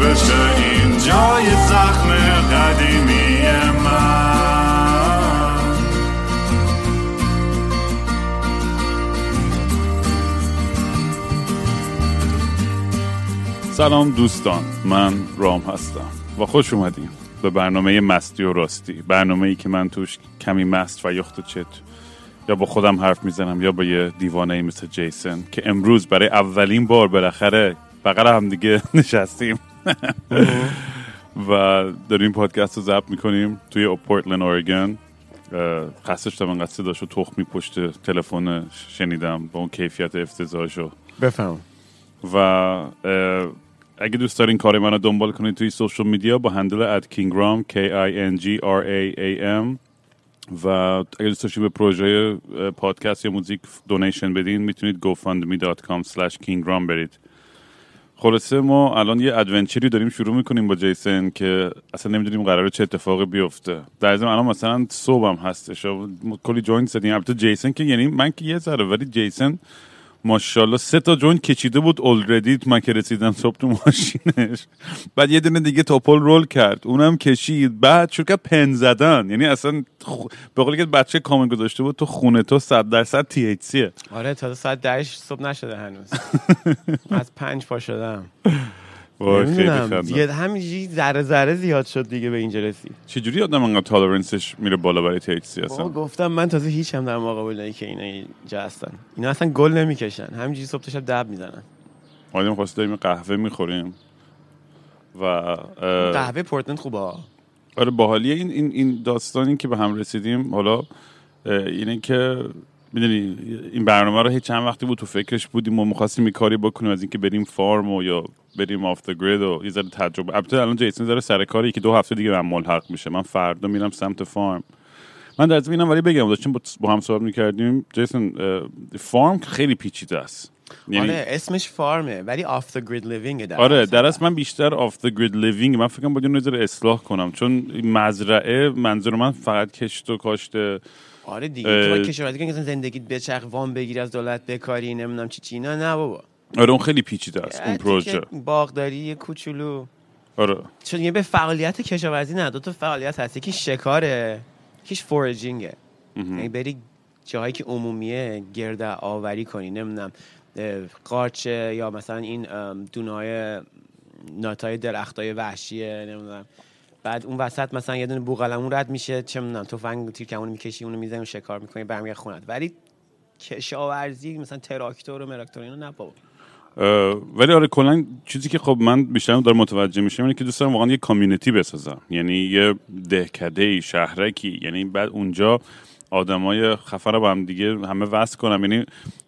بشه این جای زخم قدیمی من. سلام دوستان من رام هستم و خوش اومدیم به برنامه مستی و راستی. برنامه ای که من توش کمی مست و یخت و چت یا با خودم حرف می‌زنم یا با یه دیوانه ای مثل جیسن که امروز برای اولین بار بالاخره بغل هم دیگه نشستیم. و داریم پادکست رو ضبط می‌کنیم توی پورتلند اورگن خستش دارم انقدر صداشو تخمی پشت تلفن شنیدم با اون کیفیت افتضاحشو. بفهم. و اگه دوست دارین کار منو دنبال کنید توی سوشال میدیا با هندل ات کینگرام K I N G R A A M. و اگه دوست داشتین به پروژه پادکست یا موزیک دونیشن بدین می‌تونید gofundme.com slash kingram برید. خلاصه ما الان یه ادونچری داریم شروع می‌کنیم با جیسن که اصلا نمی‌دونیم قراره چه اتفاقی بیفته. در ضمن الان مثلا صبحم هستش. کلی جوین زدیم. البته جیسن که یعنی من که یه ذره ولی جیسن ماشاءالله. سه تا جوین کچیده بود اولردی من که رسیدم صبح تو ماشینش. بعد یه دونه دیگه توپل رول کرد. اونم کشید. بعد شروع کرد پن زدن. یعنی اصلا خ... به قولی که بچه کامل گذاشته بود تو خونه تو صد درصد تی ایچ سیه آره تا ساعت دهش صبح نشده هنوز. از پنج پا شدم. دیگه همینجوری ذره ذره زیاد شد دیگه به اینجا رسید چجوری آدم انقدر تالرنسش میره بالا برای تی ایچ سی بابا اصلا گفتم من تازه هیچ هم در مقابل اینه که اینا اینجا هستن. اینا اصلا گل نمی‌کشن. همینجوری صبح شب دب می‌زنن. آدم خواسته داریم قهوه می‌خوریم. و قهوه پورتلند خوبه. آره باحالیه این این این داستانی که به هم رسیدیم حالا اینه که می‌دونی این برنامه رو هیچ چند وقتی بود تو فکرش بودیم و می‌خواستیم یه کاری بکنیم از اینکه بریم فارم و یا بریم آف the گرید و یه ذره تجربه. البته الان جیسون داره سر کاری که دو هفته دیگه من ملحق میشه. من فردا میرم سمت فارم. من در اینم ولی بگم داشتیم با- هم صحبت می‌کردیم. جیسون فارم خیلی پیچیده است. یعنی آره اسمش farm ه ولی off the grid living در آره. در اصل من بیشتر off the grid living من فکرم باید ذره اصلاح کنم. چون مزرعه منظور من فقط کشت و کاشت آره دیگه تو کشاورزی کنی که زندگیت بچرخ وام بگیری از دولت بکاری نمی‌دونم چی چی نه نه بابا. آره اون خیلی پیچیده است اون یه پروژه. باغداری یه کوچولو. آره. چون یه به فعالیت کشاورزی نه دو تا فعالیت هست یکی شکاره یکیش foraging ه یعنی بری جاهایی که عمومیه گرد آوری کنی نمی‌دونم قارچه یا مثلا این دونه های ناتای درخت های وحشیه نمی‌دونم. بعد اون وسط مثلا یه دونه بوغلمون رد میشه چه می‌دونم تفنگ تیرکمون می‌کشی اونو می‌زنی و شکار می‌کنی برمیگرد خونت. ولی کشاورزی مثلا تراکتور و مراکتور اینا نه بابا. ولی آره کلا چیزی که خب من بیشتر دارم متوجه میشم اینه که دوست دارم واقعا یه کامیونیتی بسازم. یعنی یه دهکده شهرکی. یعنی بعد اونجا آدمای خفن رو با هم دیگه همه وصل کنم. یعنی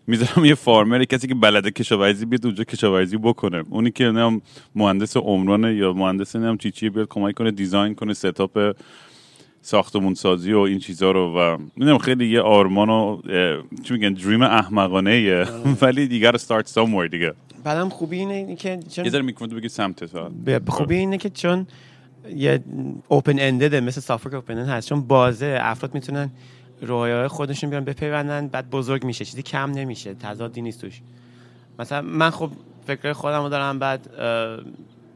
می‌ذارم یه فارمر کسی که بلده کشاورزی بیاد اونجا کشاورزی بکنه. اونی که نم مهندس عمرانه یا مهندس نم چی چی بیاد کمک کنه دیزاین کنه ستاپ ساختمون سازی و این چیزا رو. و می‌دونم خیلی یه آرمان و چی میگن دریم احمقانه ولی دیگه رو start somewhere دیگه. بعدم خوبی اینه که چون یه ذره میکروفون بگی سمت خوبی اینه که چون یه اوپن اندده مثل سافر اوپن هست. چون بازه افراد می‌تونن رویای خودشون بیان بپیوندن بعد بزرگ میشه چیزی کم نمیشه تضادی نیست توش. مثلا من خب فکر خودم رو دارم بعد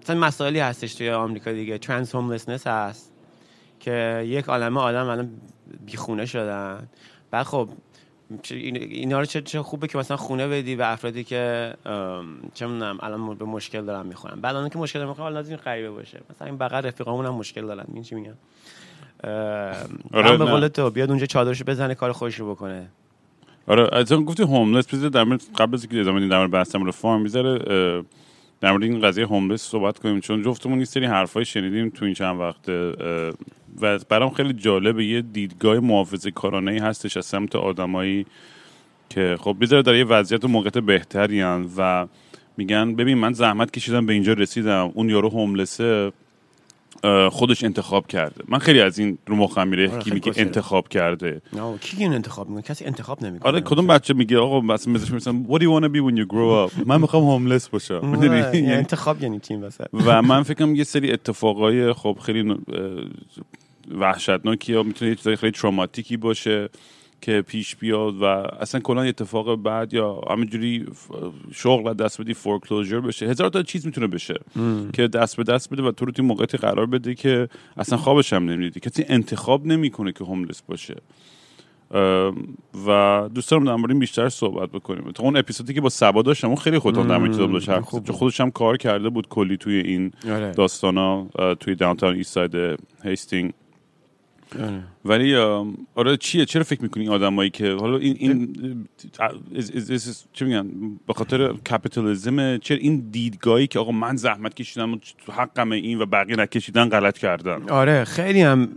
مثلا مسائلی هستش توی آمریکا دیگه ترانس هوملسنس هست که یک عالمه آدم الان بیخونه شدن. بعد خب اینا رو چه, خوبه که مثلا خونه بدی به افرادی که چه می‌دونم الان به مشکل دارن می‌خورن. بعد الان که مشکل دارن می‌خورن لازم غریبه باشه. مثلا این بغل رفیقامون هم مشکل دارن این چی میگن؟ آره، به. قول تو بیاد اونجا چادرشو بزنه کار خودش رو بکنه آره از اون گفتی هوملس بذار در مورد قبل از اینکه ادامه بدیم در مورد بحثمون رو فارم می‌ذاره در مورد این قضیه هوملس صحبت کنیم چون جفتمون یه سری حرفای شنیدیم تو این چند وقت و برام خیلی جالبه یه دیدگاه محافظه کارانه هستش از سمت آدمایی که خب بیذاره در یه وضعیت و موقعیت بهتری و میگن ببین من زحمت کشیدم به اینجا رسیدم اون یارو هوملسه خودش انتخاب کرده. من خیلی از این رو مخم میره آره، خیلی میگه. انتخاب کرده. نه کی این انتخاب می‌کنه؟ کسی انتخاب نمی‌کنه. آره کدوم بچه میگه آقا مثلا مثلا مثلا what do you want to be when you grow up? من می‌خوام هوملس باشم. می‌دونی؟ یعنی انتخاب یعنی تیم وسط و من فکرم یه سری اتفاقای خب خیلی اه، وحشتناکی یا می‌تونه یه چیزای خیلی تروماتیکی باشه. که پیش بیاد و اصلا کلا اتفاق بعد یا همینجوری شغل دست بدی foreclosure بشه. هزار تا چیز می‌تونه بشه که دست به دست بده و تو رو توی موقعیتی قرار بده که اصلا خوابش هم نمیدی کسی انتخاب نمی‌کنه که homeless باشه. و دوست دارم در مورد این بیشتر صحبت بکنیم. تا اون اپیزودی که با سبا داشتم اون خیلی خودم در چیزا داشت. چون خودش هم کار کرده بود کلی توی این آره. داستانا توی downtown east side هیستینگ. ولی ام، آره چیه؟ چرا فکر می‌کنی آدمایی که حالا این این چی میگن؟ به خاطر کپیتالیسم چرا این دیدگاهی که آقا من زحمت کشیدم حقم این و بقیه نکشیدن غلط کردن؟ آره خیلی هم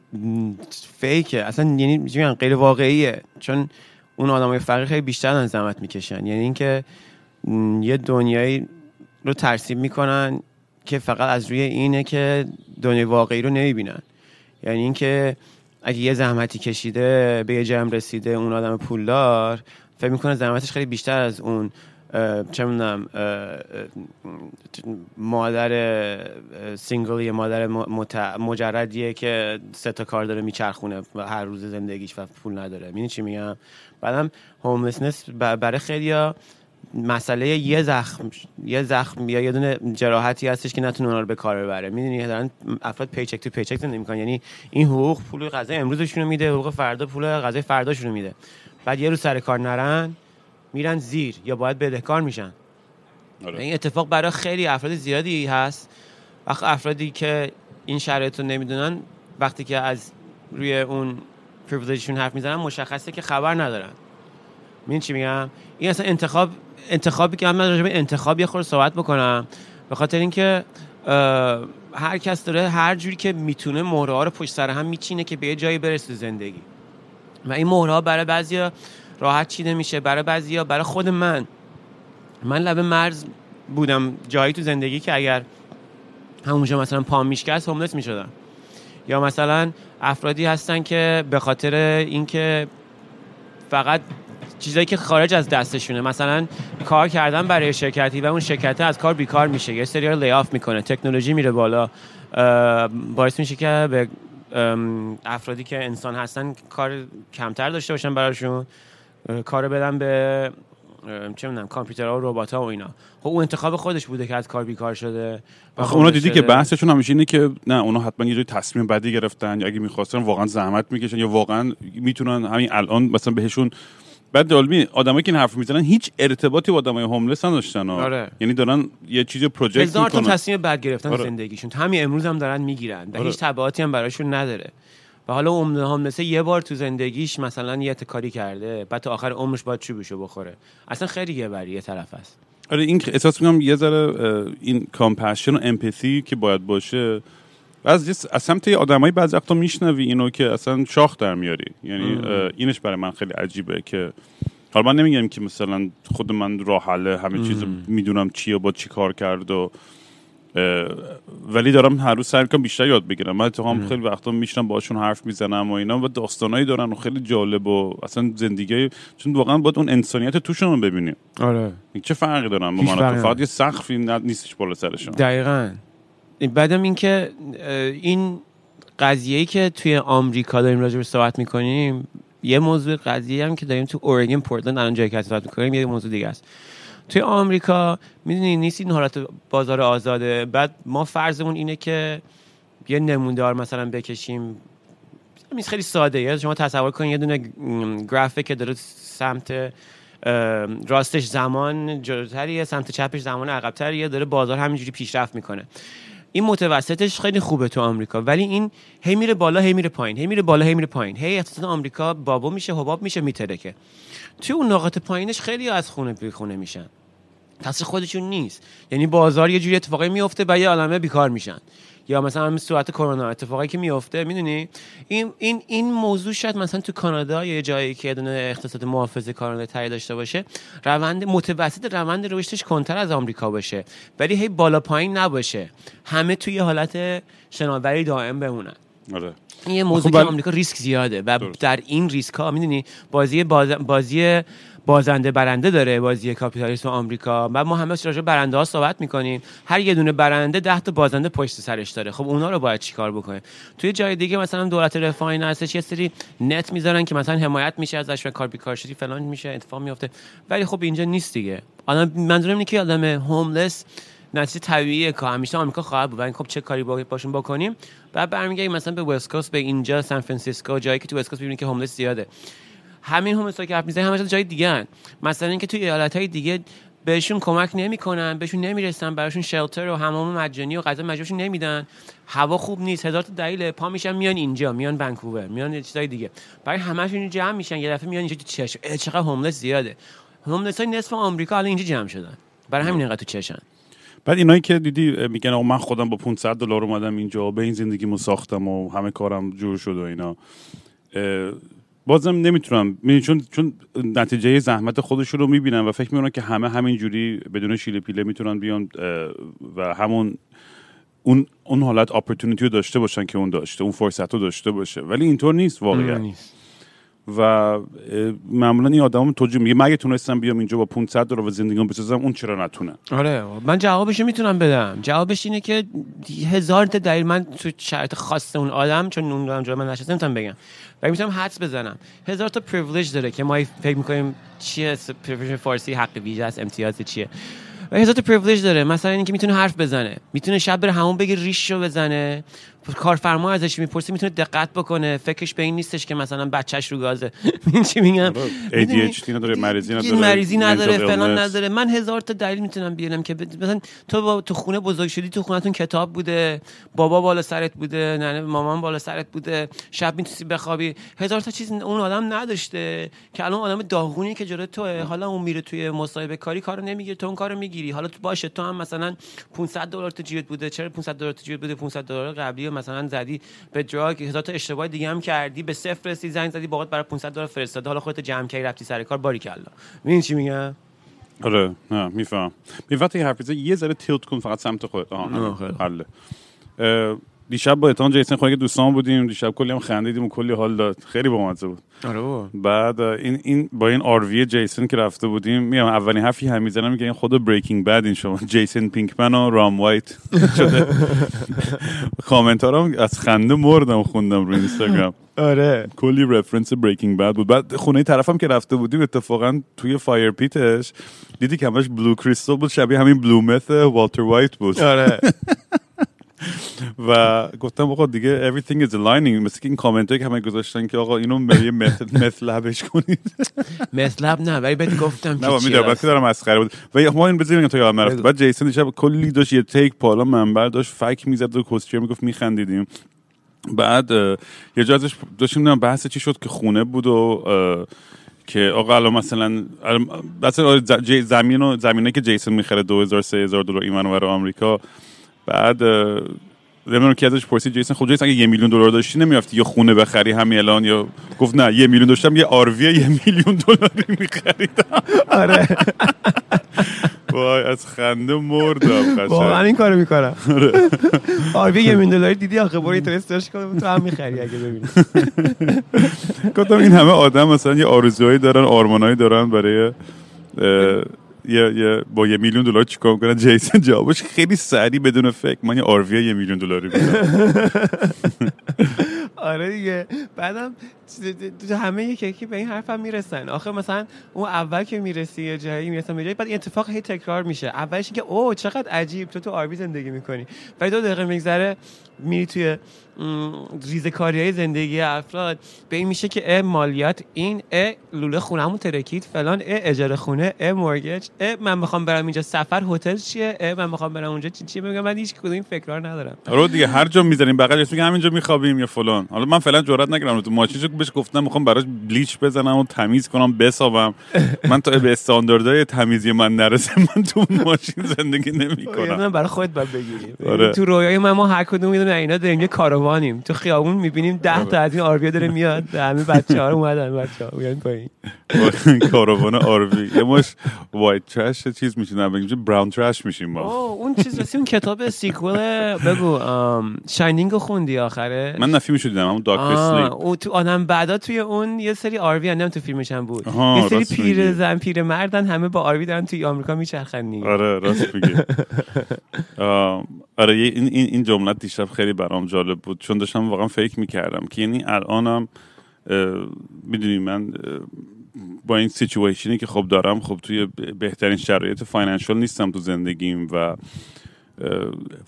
فیکه. اصلا یعنی چی میگن؟ غیر واقعیه. چون اون آدمای فقیر خیلی بیشتر از زحمت می‌کشن. یعنی اینکه یه دنیایی رو ترسیم می‌کنن که فقط از روی اینه که دنیای واقعی رو نمی‌بینن. یعنی اینکه اگه یه زحمتی کشیده به یه جمع رسیده اون آدم پولدار فکر می‌کنه زحمتش خیلی بیشتر از اون چه می‌دونم مادر single یه مادر مت- مجردیه که سه تا کار داره میچرخونه و هر روز زندگیش و پول نداره. می‌دونی چی میگم؟ بعدم homelessness برای خیلیا مسئله یه زخم یه زخم یا یه دونه جراحتی هستش که نتونه اونا رو به کار ببره. می‌دونی دارن افراد پیچک تو پیچک زندگی می‌کنن. یعنی این حقوق پول غذای امروزشون رو میده حقوق فردا پول غذای فرداشون رو میده. بعد یه روز سر کار نرن میرن زیر یا باید بدهکار میشن. آره. این اتفاق برای خیلی افراد زیادی هست. وقت افرادی که این شرایط رو نمی‌دونن وقتی که از روی اون پریویلیجشون حرف می‌زنن مشخصه که خبر ندارن. می‌دونی چی میگم؟ این اصلا انتخاب انتخابی که من راجع به انتخاب یه خورده صحبت بکنم. به خاطر اینکه هر کس داره هر جوری که می‌تونه مهره ها رو پشت سر هم میچینه که به یه جایی برسه زندگی. و این مهره برای بعضیا راحت چیده میشه برای بعضیا برای خود من. من لبه مرز بودم جایی تو زندگی که اگر همونجا مثلا پام میشکست هوملس می‌شدم. یا مثلا افرادی هستن که به خاطر اینکه فقط چیزایی که خارج از دستشونه. مثلا کار کردن برای شرکتی و اون شرکت از کار بیکار میشه. یه سری رو لیاف می‌کنه. تکنولوژی میره بالا. باعث میشه که به افرادی که انسان هستن کار کمتر داشته باشن براشون. کار بدن به چه می‌دونم کامپیوترها و ربات‌ها و اینا. خب اون انتخاب خودش بوده که از کار بیکار شده. آخه اونا دیدی شده. که بحثشون همیشه اینه که نه اونا حتما یه جای تصمیم بدی گرفتن. یا اگه می‌خواستن واقعا زحمت می‌کشن یا واقعا می‌تونن همین الان مثلا بهشون بعد دالمی آدمایی که این حرف می‌زنن هیچ ارتباطی با آدمای هوملس نداشتن. آره. یعنی دارن یه چیزی پروژکت هزار تا می‌کنن تصمیم بد گرفتن آره. زندگیشون همین امروز هم دارن می‌گیرن و آره. هیچ تبعاتی هم براشون نداره و حالا هم مثل یه بار تو زندگیش مثلا یه کاری کرده بعد تا آخر عمرش باید چوبشو بخوره اصلا خیلی یه بری یه طرف است آره این احساس می‌کنم یه ذره این کامپشن و امپاتی که باید باشه و از سمت یه آدمایی بعضی وقتا میشنوی اینو که اصلا شاخ در میاری. یعنی اینش برای من خیلی عجیبه که حالا من نمیگم که مثلا خود من راه حله همه چیز می‌دونم چیه با چی کار کرد و ولی دارم هر روز سعی می‌کنم بیشتر یاد بگیرم. من اتفاقا خیلی وقتا میشنم باشون حرف می‌زنم و اینا و داستانایی دارن و خیلی جالب و اصلا زندگی چون واقعا باید اون انسانیت توشون رو ببینیم. آره. چه فرقی دارن با من؟ و فقط. یه سقفی ن- نیستش بالا سرشون دقیقا. بعدم اینکه این قضیه‌ای که توی آمریکا داریم راجع بهش صحبت می‌کنیم یه موضوع قضیه هم که داریم تو اورگن پورتلند الان جایی که صحبت می‌کنیم یه موضوع دیگه است. توی آمریکا می‌دونی نیست این حالت بازار آزاده. بعد ما فرضمون اینه که یه نمودار مثلا بکشیم. همین خیلی ساده. یه شما تصور کنید یه دونه گرافیک که داره سمت راستش زمان جلوتریه سمت چپش زمان عقبتریه داره بازار همینجوری پیشرفت می‌کنه. این متوسطش خیلی خوبه تو آمریکا ولی این هی میره بالا هی میره پایین هی میره بالا هی میره پایین. هی اقتصاد آمریکا بابا میشه حباب میشه میترکه. توی اون نقاط پایینش خیلی از خونه بیخونه میشن. تقصیر خودشون نیست. یعنی بازار یه جوری اتفاقی میفته و یه عالمه بیکار میشن. یا مثلا همین صورت کرونا اتفاقی که میفته می‌دونی؟ این این این موضوع شاید مثلا تو کانادا یا جایی که دونه اقتصاد محافظه کانادا تری داشته باشه روند متوسط روند رشدش کنتر از آمریکا باشه. ولی هی بالا پایین نباشه. همه توی حالت شناوری دائم بمونن. آره. این یه موضوع خب که آمریکا ریسک زیاده و درست. در این ریسک ها می‌دونی؟ بازی باز... بازی بازنده برنده داره بازی کاپیتالیسم آمریکا و ما همه راجع برنده ها صحبت می‌کنیم. هر یه دونه برنده ده تا بازنده پشت سرش داره. خب اونا رو باید چیکار بکنیم؟ توی جای دیگه مثلا دولت رفاهی هستش یه سری net می‌ذارن که مثلا حمایت میشه ازش و کار بیکار شدی فلان میشه اتفاق میفته ولی خب اینجا نیست دیگه. الان منظورم اینه که آدم homeless نتیجه طبیعیه که همیشه آمریکا خواهد بود. خب چه کاری با- باشون بکنیم؟ بعد برمیگردیم مثلا به west به اینجا سان فرانسیسکو جایی که تو west coast که homeless زیاده. همین homeless که حرف می‌زنیم همش جای دیگه هن. مثلا اینکه توی ایالت های دیگه بهشون کمک نمی‌کنن بهشون نمی‌رسن براشون shelter و حمام مجانی و غذا مجانیشون نمیدن. هوا خوب نیست هزار تا دلیل پا میشن میان اینجا میان ونکوور میان یه چیزای دیگه. برای همشون جمع میشن یه دفعه میان اینجا تو چش چقدر هوملس زیاده. هوملس های نصف آمریکا الان اینجا جمع شدن. برای همین اینقدر تو چشن بعد اینایی که دیدی میگن آقا من خودم با 500 دلار اومدم اینجا به این زندگیمو ساختم و همه کارم جور شد و اینا. بازم نمی‌تونم. می‌دونی چون چون نتیجه زحمت خودشون رو می‌بینن و فکر می‌کنن که همه همین جوری بدون شیله پیله می‌تونن بیان و همون اون اون حالت اپورتونیتی رو داشته باشن که اون داشته اون فرصت رو داشته باشه. ولی اینطور نیست واقعا. و معمولا این آدم توجیه میگه مگه تونستم بیام اینجا با 500 دلار و زندگیمو بسازم اون چرا نتونم آره من جوابش رو می‌تونم بدم. جوابش اینه که هزار تا دلیل من تو شرایط خاص اون آدم چون اون آدم جای من نشسته نمی‌تونم بگم. ولی می‌تونم حدس بزنم. هزار تا پریویلیج داره که ما فکر می‌کنیم چیه privilege فارسی حق ویژه است امتیاز چیه. و هزار تا privilege داره. مثلا اینکه می‌تونه حرف بزنه. می‌تونه شب بره همون بگه ریش رو بزنه. کارفرما ازش می‌پرسه می‌تونه دقت بکنه. فکرش به این نیستش که مثلا بچهش رو گازه. این چی میگم؟ ADHD نداره مریضی نداره مریضی نداره فلان. نداره. من هزار تا دلیل می‌تونم بیارم که مثلا تو با تو خونه بزرگ شدی تو خونتون کتاب بوده بابا بالا سرت بوده ننه مامان بالا سرت بوده شب می‌تونی بخوابی. هزار تا چیز اون آدم نداشته که الان آدم داغونی که جلوی توه. حالا اون میره توی مصاحبه کاری کارو نمی‌گیره تو اون کارو می‌گیری. حالا تو باشه تو هم مثلا 500 دلار تو جیبت بوده. چرا 500 دلار تو جیبت بوده؟ 500 دلار قبلی مثلا زدی به دراگ هزار تا اشتباه دیگه هم کردی به صفر رسیدی زنگ زدی باقات برای 500 دلار فرستاده. حالا خودت جمع کردی رفتی سر کار باری کلا ببین چی میگم؟ آره نه میفهم. می وقتی حرف بزنی یه ذره تیلت کن فقط سمت خودت. آها. حله. دیشب با اتان جیسن خونه که دوستان بودیم. دیشب کلی هم خندیدیم و کلی حال داد. خیلی بامزه بود. آره بابا. بعد این این با این آروی جیسن که رفته بودیم میگم اولین حرفی هم می‌زنم میگه این خود بریکینگ بد این شما. جیسن پینکمن و رام وایت. شده. کامنت ها از خنده مردم خوندم رو اینستاگرام. آره. کلی reference Breaking Bad بود. بعد خونه طرفم که رفته بودیم اتفاقا توی fire pit ش دیدی که همش blue crystal بود. شبیه همین blue meth والتر وایت بود. آره. و گفتم آقا دیگه everything is aligning. مثل این کامنت که همه گذاشتن که آقا اینو یه meth meth lab ش کنید. meth lab نه ولی بهت گفتم نه می‌دونم. که دارم مسخره بود. و ما این بزنیم تا یادم نرفت. بعد جیسن دیشب کلی داشت یه تیک بالا منبر داشت فک می‌زد و کوستچر می‌گفت میخندیدیم. بعد یه جا ازش داشتیم بحث چی شد که خونه بود و که آقا الان مثلا مثلا جی- زمین و زمینه که جیسن می‌خره 2000 3000 دلار این ور آمریکا بعد نمی‌دونم که ازش پرسید جیسن خب جیسن اگه یه میلیون دلار داشتی نمی‌رفتی یا خونه بخری همین الان؟ یا گفت نه یه میلیون داشتم یه آروی یه میلیون دلاری میخریدم. آره. وای از خنده مردم واقعا قشنگ این کارو می‌کنم. آره. آره یه میلیون دلاری دیدی آخه؟ برو اینترنت سرچ کن تو هم می‌خری اگه ببینی. گفتم این همه آدم مثلا یه آرزوهایی دارن آرمانایی دارن برای یه, یه با یه میلیون دلار چیکار می‌کنن جیسن جوابش خیلی سریع بدون فکر. من یه آروی یه میلیون دلاری آره دیگه. بعدم تو همه یکی یکی به این حرفم می‌رسن. آخه مثلا اون اول که می‌رسی یه جایی می‌رسن به جایی بعد این اتفاق هی تکرار میشه. اولش که اوه چقدر عجیب. تو تو آربی زندگی می‌کنی. ولی دو دقیقه میگذره میری توی ریزکاری های زندگی افراد. به این میشه که اه مالیات این اه لوله خونمون ترکید فلان اه اجاره خونه اه مورگج اه من می‌خوام برم اینجا سفر هتل چیه؟ اه من می‌خوام برم اونجا چی چیه میگم؟ من هیچ کدوم این فکرار ندارم. آره دیگه هر جا می‌زنیم بغلش میگه همینجا میخوابیم یا فلان. حالا من فعلا جرئت نکردم تو ماشینشو بهش گفتم می‌خوام براش bleach بزنم و تمیز کنم بسابم. من تا به استانداردهای تمیزی من نرسه من تو ماشین زندگی نمی‌کنم. من برای خودت باید بگیریم آره. تو رویای من ما هر کدوم می‌دونیم اینا داریم یه کاروانیم تو خیابون می‌بینیم ده تا از این RV یا داره میاد. همه بچه ها رو اومدن بچه ها بیان پایین. کاروان RV یه مش white trash چیز میشین بگیم brown trash میشیم ما. اون چیز رسی اون کتاب sequel بگو Shining رو خوندی آخره؟ من نه فیلمش دیدم همون Doctor Sleep تو آدم بعدا توی اون یه سری RV هم تو فیلمش هم بود. یه سری پیر. زن پیر مردن همه با RV دارن توی آمریکا میچرخن دیگه. آره راست میگی. آره این این این جمله دیشب خیلی برام جالب بود. چون داشتم واقعا فکر می‌کردم که یعنی الانم می‌دونی من با این situation ی که خب دارم خب توی بهترین شرایط financial نیستم تو زندگیم و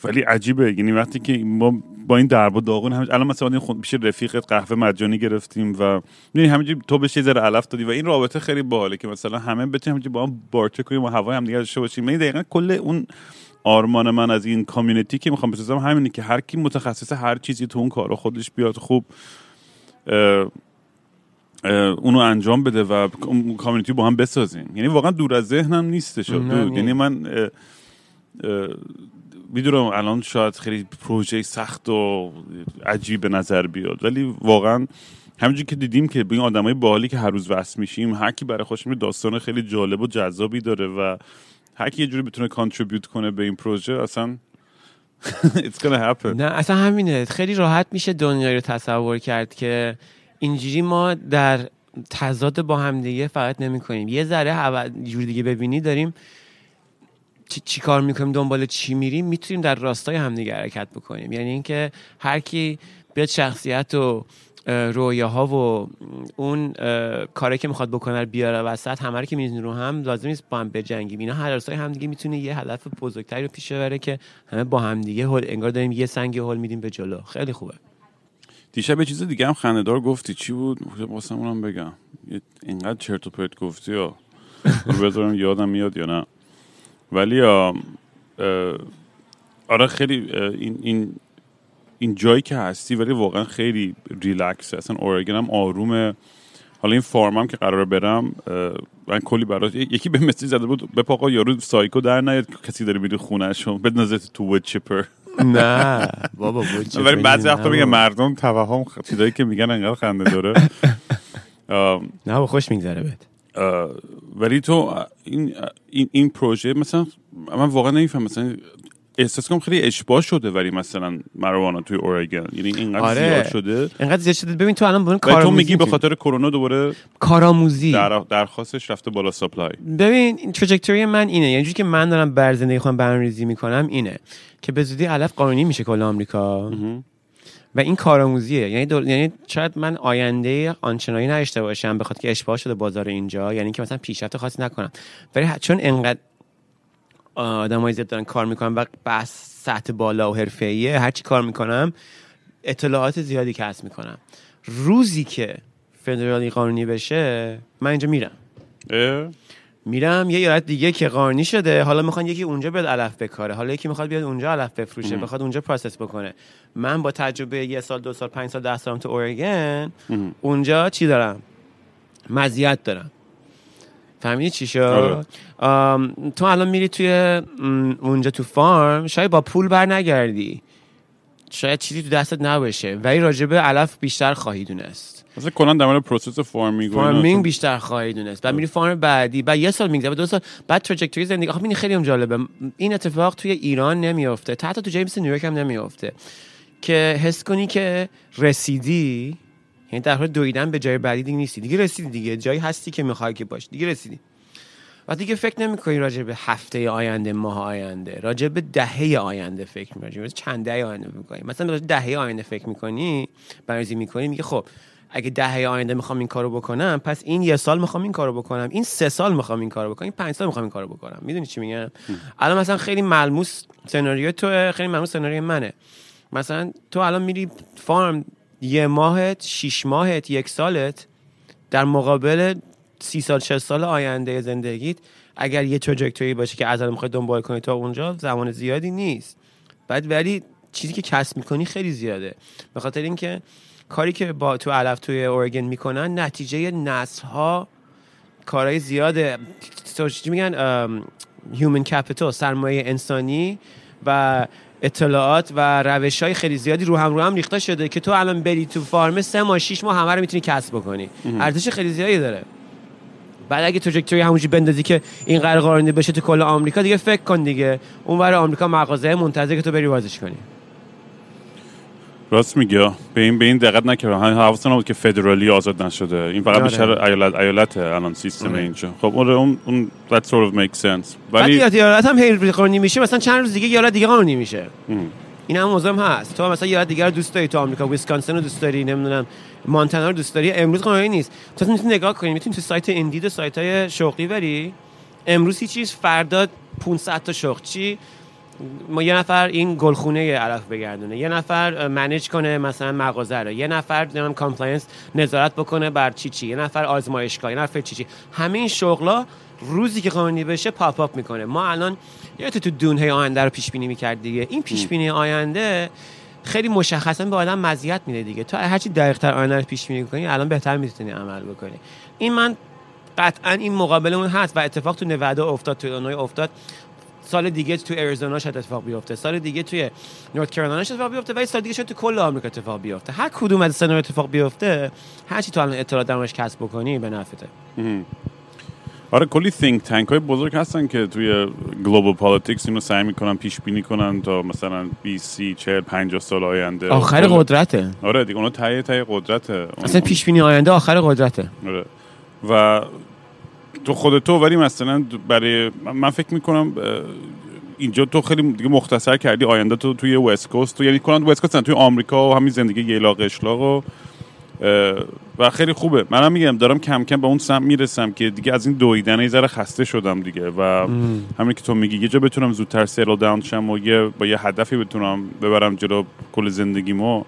ولی عجیبه. یعنی وقتی که ما با این درب و داغون هم الان مثلا این خود پیش رفیقت قهوه مجانی گرفتیم و می‌دونی همینجوری تو بهش یه ذره علف دادی و این رابطه خیلی باحاله که مثلا همه بتونیم با هم بارتر کنیم و هوای هم دیگه داشته باشیم. من دقیقا کل اون آرمان من از این کامیونیتی که می‌خوام بسازم همینه که هر کی متخصص هر چیزی تو اون کارو خودش بیاد خوب اه، اه، اونو انجام بده و کامیونیتی با هم بسازیم یعنی واقعا دور از ذهنم نیستش. یعنی من می‌دونم الان شاید خیلی پروژه سخت و عجیب به نظر بیاد ولی واقعا همینجور که دیدیم که به این آدمای باحالی که هر روز وصل میشیم هر کی برای میره داستان خیلی جالب و جذابی داره و هر کی یه جوری بتونه کانتریبیوت کنه به این پروژه اصلا it's gonna happen. نه اصلا همینه. خیلی راحت میشه دنیایی رو تصور کرد که اینجوری ما در تضاد با هم دیگه فقط نمی کنیم. یه ذره جور دیگه ببینی داریم چی, چی کار می‌کنیم دنبال چی میریم می‌تونیم در راستای همدیگه حرکت بکنیم. یعنی اینکه هر کی بیاد شخصیت و رویاها و اون کاری که می‌خواد بکنه رو بیاره وسط همه که می‌زنی رو هم لازم نیست با هم بجنگیم. اینا هر راستای همدیگه می‌تونه یه هدف بزرگتری رو پیش ببره که همه با همدیگه هول انگار داریم یه سنگ هول میدیم به جلو. خیلی خوبه. دیشب یه چیز دیگه هم خندهدار گفتی. چی بود؟ واسه اونم بگم. اینقدر چرت و پرت گفتی یا بذارم یادم میاد یا نه. ولی آره خیلی این این این جایی که هستی ولی واقعا خیلی ریلکس اصلا اورگن هم آرومه حالا این farm هم که قراره برم من کلی براش یکی یه message زده بود به آقا یارو سایکو در نیاد کسی داره میره خونه‌شو. بد نظر تو wood chipper نه بابا ولی بعضی وقتا میگه مردم توهم چیزایی که میگن انقدر خنده داره. نه خوش میگذره بهت. ولی تو این این این پروژه مثلا من واقعا نمیفهم مثلا احساس کنم خیلی اشباه شده ولی مثلا مروانا توی اورگن. یعنی اینقدر آره. زیاد شده. انقدر زیاد شده. ببین تو الان ولی اون تو میگی به. خاطر کرونا دوباره کارآموزی. در درخواستش رفته بالا سپلای ببین این تراجکتوری من اینه. یعنی که من دارم بر زندگی خودم برنامه‌ریزی می‌کنم اینه که به زودی علف قانونی میشه کل آمریکا. و این کارآموزیه. یعنی دول... یعنی شاید من آینده آنچنانی نداشته باشم به خاطر که اشتباه شده بازار اینجا. یعنی که مثلا پیشرفت خاصی نکنم. ولی چون انقدر آدمای زیاد دارن کار می‌کنن و بس سطح بالا و حرفه‌ایه. هر چی کار می‌کنم اطلاعات زیادی کسب می‌کنم. روزی که فدرالی قانونی بشه من اینجا میرم. اه؟ میرم یه ایالت دیگه که قانونی شده. حالا می‌خوان یکی اونجا بیاد علف بکاره. حالا یکی می‌خواد بیاد اونجا علف بفروشه. بخواد اونجا پروسس بکنه. من با تجربه یه سال دو سال پنج سال ده سالم تو اورگن اونجا چی دارم؟ مزیت دارم. فهمیدی چی شد؟ آره. تو الان میری توی اونجا تو farm شاید با پول بر نگردی شاید چیزی تو دستت نباشه. ولی راجبه علف بیشتر خواهی دونست. مثلا کلا در مورد process farming farming بیشتر خواهی دونست. بعد میری farm بعدی بعد یه سال میگذره دو سال بعد trajectory زندگی. آخه خیلی هم جالبه. این اتفاق توی ایران نمیافته. تا حتی تو جای مثل نیویورک هم نمیافته. که حس کنی که رسیدی یعنی در حال دویدن به جای بعدی دیگه نیستی. دیگه رسیدی دیگه. جایی هستی که می‌خوای که باشی. دیگه رسیدی. و دیگه فکر نمی‌کنی راجع به هفته آینده ماه آینده. راجع به دهه آینده فکر می‌کنی. چند دهه آینده می‌کنی. مثلا راجع به دهه آینده فکر می‌کنی؟ برنامه‌ریزی می‌کنی. میگه خب اگه دهه آینده می‌خوام این کارو بکنم پس این یه سال می‌خوام این کارو بکنم. این سه سال می‌خوام این کارو بکنم. این پنج سال می‌خوام این کارو بکنم. می‌دونی چی میگم؟ الان مثلا خیلی ملموس سناریو تو خیلی ملموس سناریو منه. مثلا تو الان میری فارم یه ماهت شیش ماهت یک سالت در مقابل سی سال چه سال آینده زندگیت اگر یه تراجکتوری باشه که از الان می‌خوای دنبال کنی تا اونجا زمان زیادی نیست. بعد ولی چیزی که کسب می‌کنی خیلی زیاده. به خاطر اینکه کاری که با تو علف توی اورگن می‌کنن نتیجه نسل ها کارهای زیاده. تو میگن؟ human capital سرمایه انسانی و اطلاعات و روش های خیلی زیادی رو هم رو هم ریخته شده که تو الان بری تو farm سه ماه شیش ماه همه رو می‌تونی کسب بکنی. ارزش خیلی زیادی داره. بعد اگه trajectory همونجوری بندازی که این قرار قرارنده بشه تو کل آمریکا دیگه فکر کن دیگه. اون برای آمریکا مغازه منتظر که تو بری بازش کنی. راست میگه به این به این دقت نکردم همین حواسم بود که فدرالی آزاد نشده. این فقط آره. بیشتر ایالت ایالت الان سیستم آره. اینجا. خب اون اون اون that sort of makes sense. ولی ایالت هم هی قانونی میشه مثلا چند روز دیگه ایالت دیگه قانونی میشه. این هم موضوع هست. تو مثلا ایالت دیگه رو دوست داری تو آمریکا ویسکانسن رو دوست داری نمی‌دونم مونتانا رو دوست داری امروز قانونی نیست. تو می‌تونی نگاه کنی می‌تونی تو سایت Indeed و سایت های شغلی بری. امروز هیچ چیز فردا 500 تا شغل چی؟ ما یه نفر این گلخونه علف بگردونه. یه نفر manage کنه مثلا مغازه رو. یه نفر نمی‌دونم compliance نظارت بکنه بر چی چی. یه نفر آزمایشگاه یه نفر چی چی. همه این شغلا روزی که قانونی بشه پاپ اپ می‌کنه. ما الان یه تو دونه آینده رو پیش بینی می‌کرد دیگه. این پیش بینی آینده خیلی مشخصا به آدم مزیت میده دیگه. تو هرچی دقیق تر آینده رو پیش بینی کنی الان بهتر می‌تونی عمل بکنی. این من قطعا این مقابل اون هست و اتفاق تو نوادا افتاد تو اونای افتاد. سال دیگه تو اریزونا شاید اتفاق بیفته. سال دیگه توی نورت کارولاینا شاید اتفاق بیفته ولی سال دیگه شاید تو کل آمریکا اتفاق بیفته. هر کدوم از سناریو اتفاق بیفته هر چی تو الان اطلاعات درمش کسب بکنی به نفعته. آره کلی think tank های بزرگ هستن که توی global politics اینو سعی می‌کنن پیش بینی کنن تا مثلا 20 30 40 50 سال آینده. آخر کل- قدرته. آره دیگه اونا تایه تایه قدرته. اون- اصلا پیش بینی آینده آخر قدرته. آره. و تو خود تو ولی مثلا برای من- فکر می‌کنم اینجا تو خیلی دیگه مختصر کردی آینده تو توی West Coast تو یعنی کنن West Coast توی آمریکا و همین زندگی ییلاق قشلاق و و خیلی خوبه. منم میگم دارم کم کم به اون سمت می‌رسم که دیگه از این دویدن یه ذره خسته شدم دیگه و همین که تو میگی یه جا بتونم زودتر سیل داون شم و یه با یه هدفی بتونم ببرم جلو کل زندگیمو.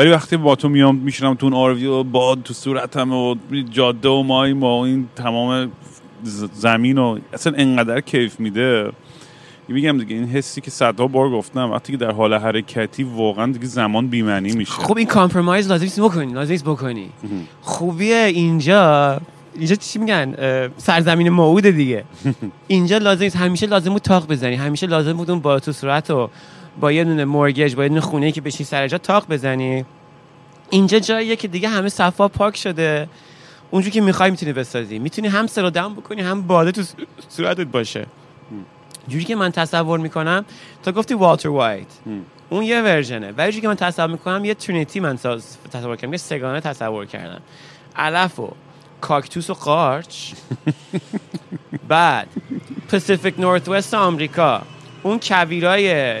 ولی وقتی با تو میام میشینم تو اون آروی و باد تو صورتم و جاده و مایم و این تمام زمین و اصلا انقدر کیف میده. میگم دیگه این حسی که صدها بار گفتم وقتی که در حال حرکتی واقعا دیگه زمان بیمعنی میشه. خب این کامپرمایز لازم نیست بکنی لازم نیست بکنی. خوبی اینجا اینجا چی میگن؟ سرزمین موعود دیگه. اینجا لازم نیست همیشه لازم بود تاق بزنی همیشه لازم بود اون با تو صورت و با یه دونه مورگج با یه دونه خونه که بشین سر جا تاق بزنی. اینجا جاییه که دیگه همه صفا پاک شده. اونجوری که می‌خوای می‌تونی بسازی. می‌تونی هم سر دم بکنی هم باده تو صورتت باشه. جوری که من تصور می‌کنم تا گفتی والتر وایت اون یه ورژنه. ولی جوری که من تصور می‌کنم یه trinity من ساز- تصور کردم. یه سگانه تصور کردم. علف و کاکتوس و قارچ. بعد Pacific Northwest آمریکا اون کویرای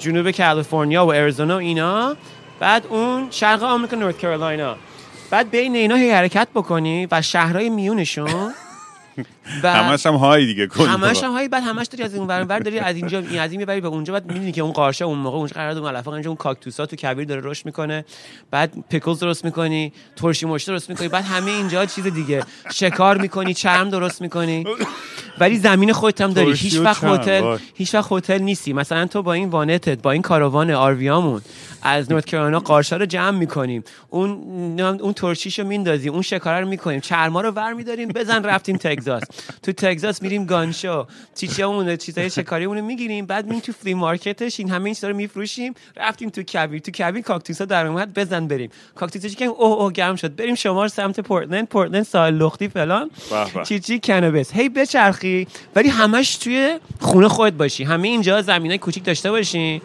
جنوب کالیفرنیا و اریزونا و اینا بعد اون شرق آمریکا نورت کارولاینا بعد بین اینا هی حرکت بکنی و شهرهای میونشون همش هم های دیگه کل همش هم هایی بعد همش داری از این ور ور داری از اینجا این از این می‌بری به اونجا بعد می‌بینی که اون قارشه اون موقع اونجا قرار اون علفا اینجا اون کاکتوسا تو کویر داره رشد می‌کنه بعد پیکلز درست می‌کنی ترشی مشت درست می‌کنی بعد همه اینجا چیز دیگه شکار می‌کنی چرم درست می‌کنی. ولی زمین خودت هم داری. هیچ وقت هتل. هیچ وقت هتل نیستی. مثلا تو با این وانتت با این کاروان آرویامون از نورت کارولاینا قارشا رو جمع می‌کنیم. اون اون ترشیشو میندازیم اون شکاره رو می‌کنیم. چرما رو ور میداریم بزن رفتیم تگزاس. تو تگزاس میریم گانشو چیچیامون چیزای شکاریمون رو می‌گیریم بعد میریم تو فلی مارکتش این همه این چیزا رو میفروشیم رفتیم تو کویر تو کویر کاکتوسا در اومد بزن بریم. کاکتوسا که اوه اوه گرم شد. بریم شمال سمت پورتلند پورتلند ساحل لختی فلان. به به. چی چی کنابس. هی بچرخی ولی همش توی خونه خودت باشی. همه اینجا زمینای کوچیک داشته باشی.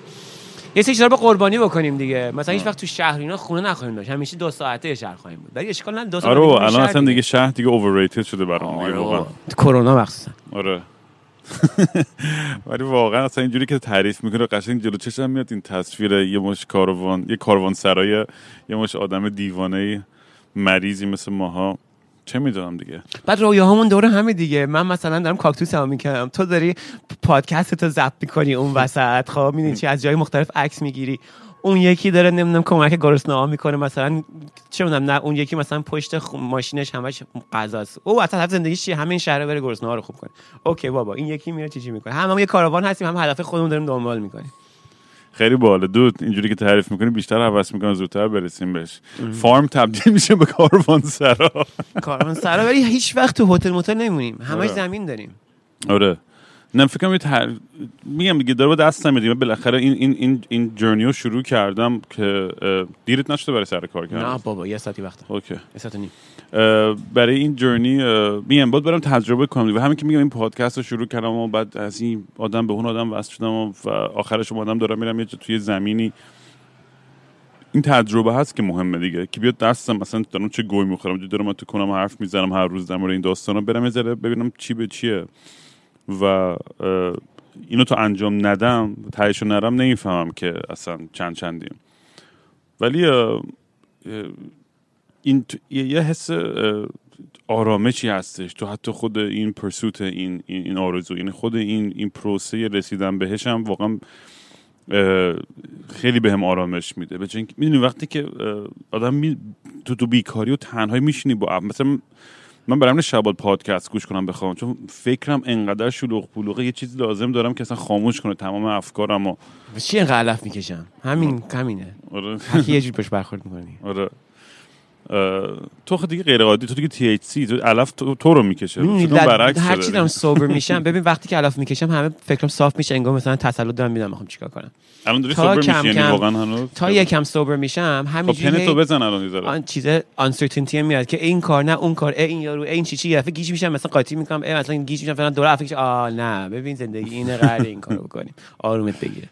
یه سری چیزا رو به قربانی بکنیم دیگه. مثلا هیچ وقت تو شهر اینا خونه نخواهیم داشت. همیشه دو ساعته شهر خواهیم بود. ولی اشکال نداره دو ساعت آره الان اصلا دیگه. شهر دیگه overrated شده برام دیگه آره واقعا. کرونا مخصوصا. آره. ولی واقعا اصلا اینجوری که تعریف می‌کنه قشنگ جلو چشم میاد این تصویر یه مش کاروان یه کاروان سرای یه مش آدم دیوانه مریضی مثل ماها. چه می‌دونم دیگه. بعد رویاهامون دور همه دیگه. من مثلا دارم کاکتوس هم می‌کنم تو داری پادکست تو ضبط می‌کنی اون وسط. خب می‌دونی چی؟ از جای مختلف عکس می‌گیری. اون یکی داره نمی‌دونم کمک گرسنه‌ها می‌کنه. مثلا چه می‌دونم نه اون یکی مثلا پشت ماشینش همش غذاست. او اصلا هدف زندگیش چیه؟ همین شهر بره گرسنه‌ها رو خوب کنه. اوکی بابا این یکی میره چی چی می‌کنه؟ هم هم یه کاروان هستیم هم هدف خودمون داریم دنبال می‌کنیم. خیلی باحاله. دود اینجوری که تعریف می‌کنی بیشتر حوض می‌کنه زودتر برسیم بهش. فارم تبدیل میشه به کاروان سرا. کاروان سرا ولی هیچ وقت تو هتل متل نمیمونیم. همش آره. زمین داریم. آره. نه فکر کنم تر... میگم دیگه داره با دست نمیدیم بالاخره این این این این جرنیو شروع کردم که دیرت نشده برای سر کار نه کردن بابا یه ساعتی وقت اوکی. یه ساعت نیم. برای این جرنی میگم باید برم تجربه کنم و همین که میگم این پادکست رو شروع کردم و بعد از این آدم به اون آدم وصل شدم و آخرش اومدم دارم میرم یه توی زمینی. این تجربه هست که مهمه دیگه. که بیاد دستم مثلا دارم چه گوی می‌خورم جو دارم تو کنم حرف می‌زنم هر روز در مورد این داستانا برم یه ببینم چی به چیه. و اینو تو انجام ندم تهیشو نرم نمی‌فهمم که اصلا چند چندیم. ولی این تو- یه حس آرامشی هستش. تو حتی خود این پرسوت این این, آرزو یعنی خود این این پروسه رسیدن بهش هم واقعا خیلی بهم آرامش میده. به اینکه می‌دونی وقتی که آدم می تو تو بیکاری و تنهایی میشینی با مثلا من برام شبات پادکست گوش کنم بخوام چون فکرم انقدر شلوغ پلوغه یه چیزی لازم دارم که اصلا خاموش کنه تمام افکارم و چی اینقدر علف می‌کشم؟ همین همینه. آره. یه جور پشت برخورد می‌کنی آره. تو خود دیگه غیر عادی تو دیگه تی اچ سی تو علف تو, تو رو می‌کشه. برعکس هر چی دارم سوبر میشم. ببین وقتی که علف می‌کشم همه فکرم صاف میشه. انگار مثلا تسلط دارم میدم می‌خوام چیکار کنم. الان داری سوبر کم میشی یعنی واقعا هنوز؟ تا یکم سوبر میشم خب همینجوری پن تو بزن الان ذره. آن چیز آنسرتینتی میاد که این کار نه اون کار این یارو این چی چی دفعه گیج میشم مثلا قاطی می‌کنم مثلا گیج میشم فلان دوره افکش آ نه ببین زندگی اینه قراره این کارو بکنیم. آرومت بگیره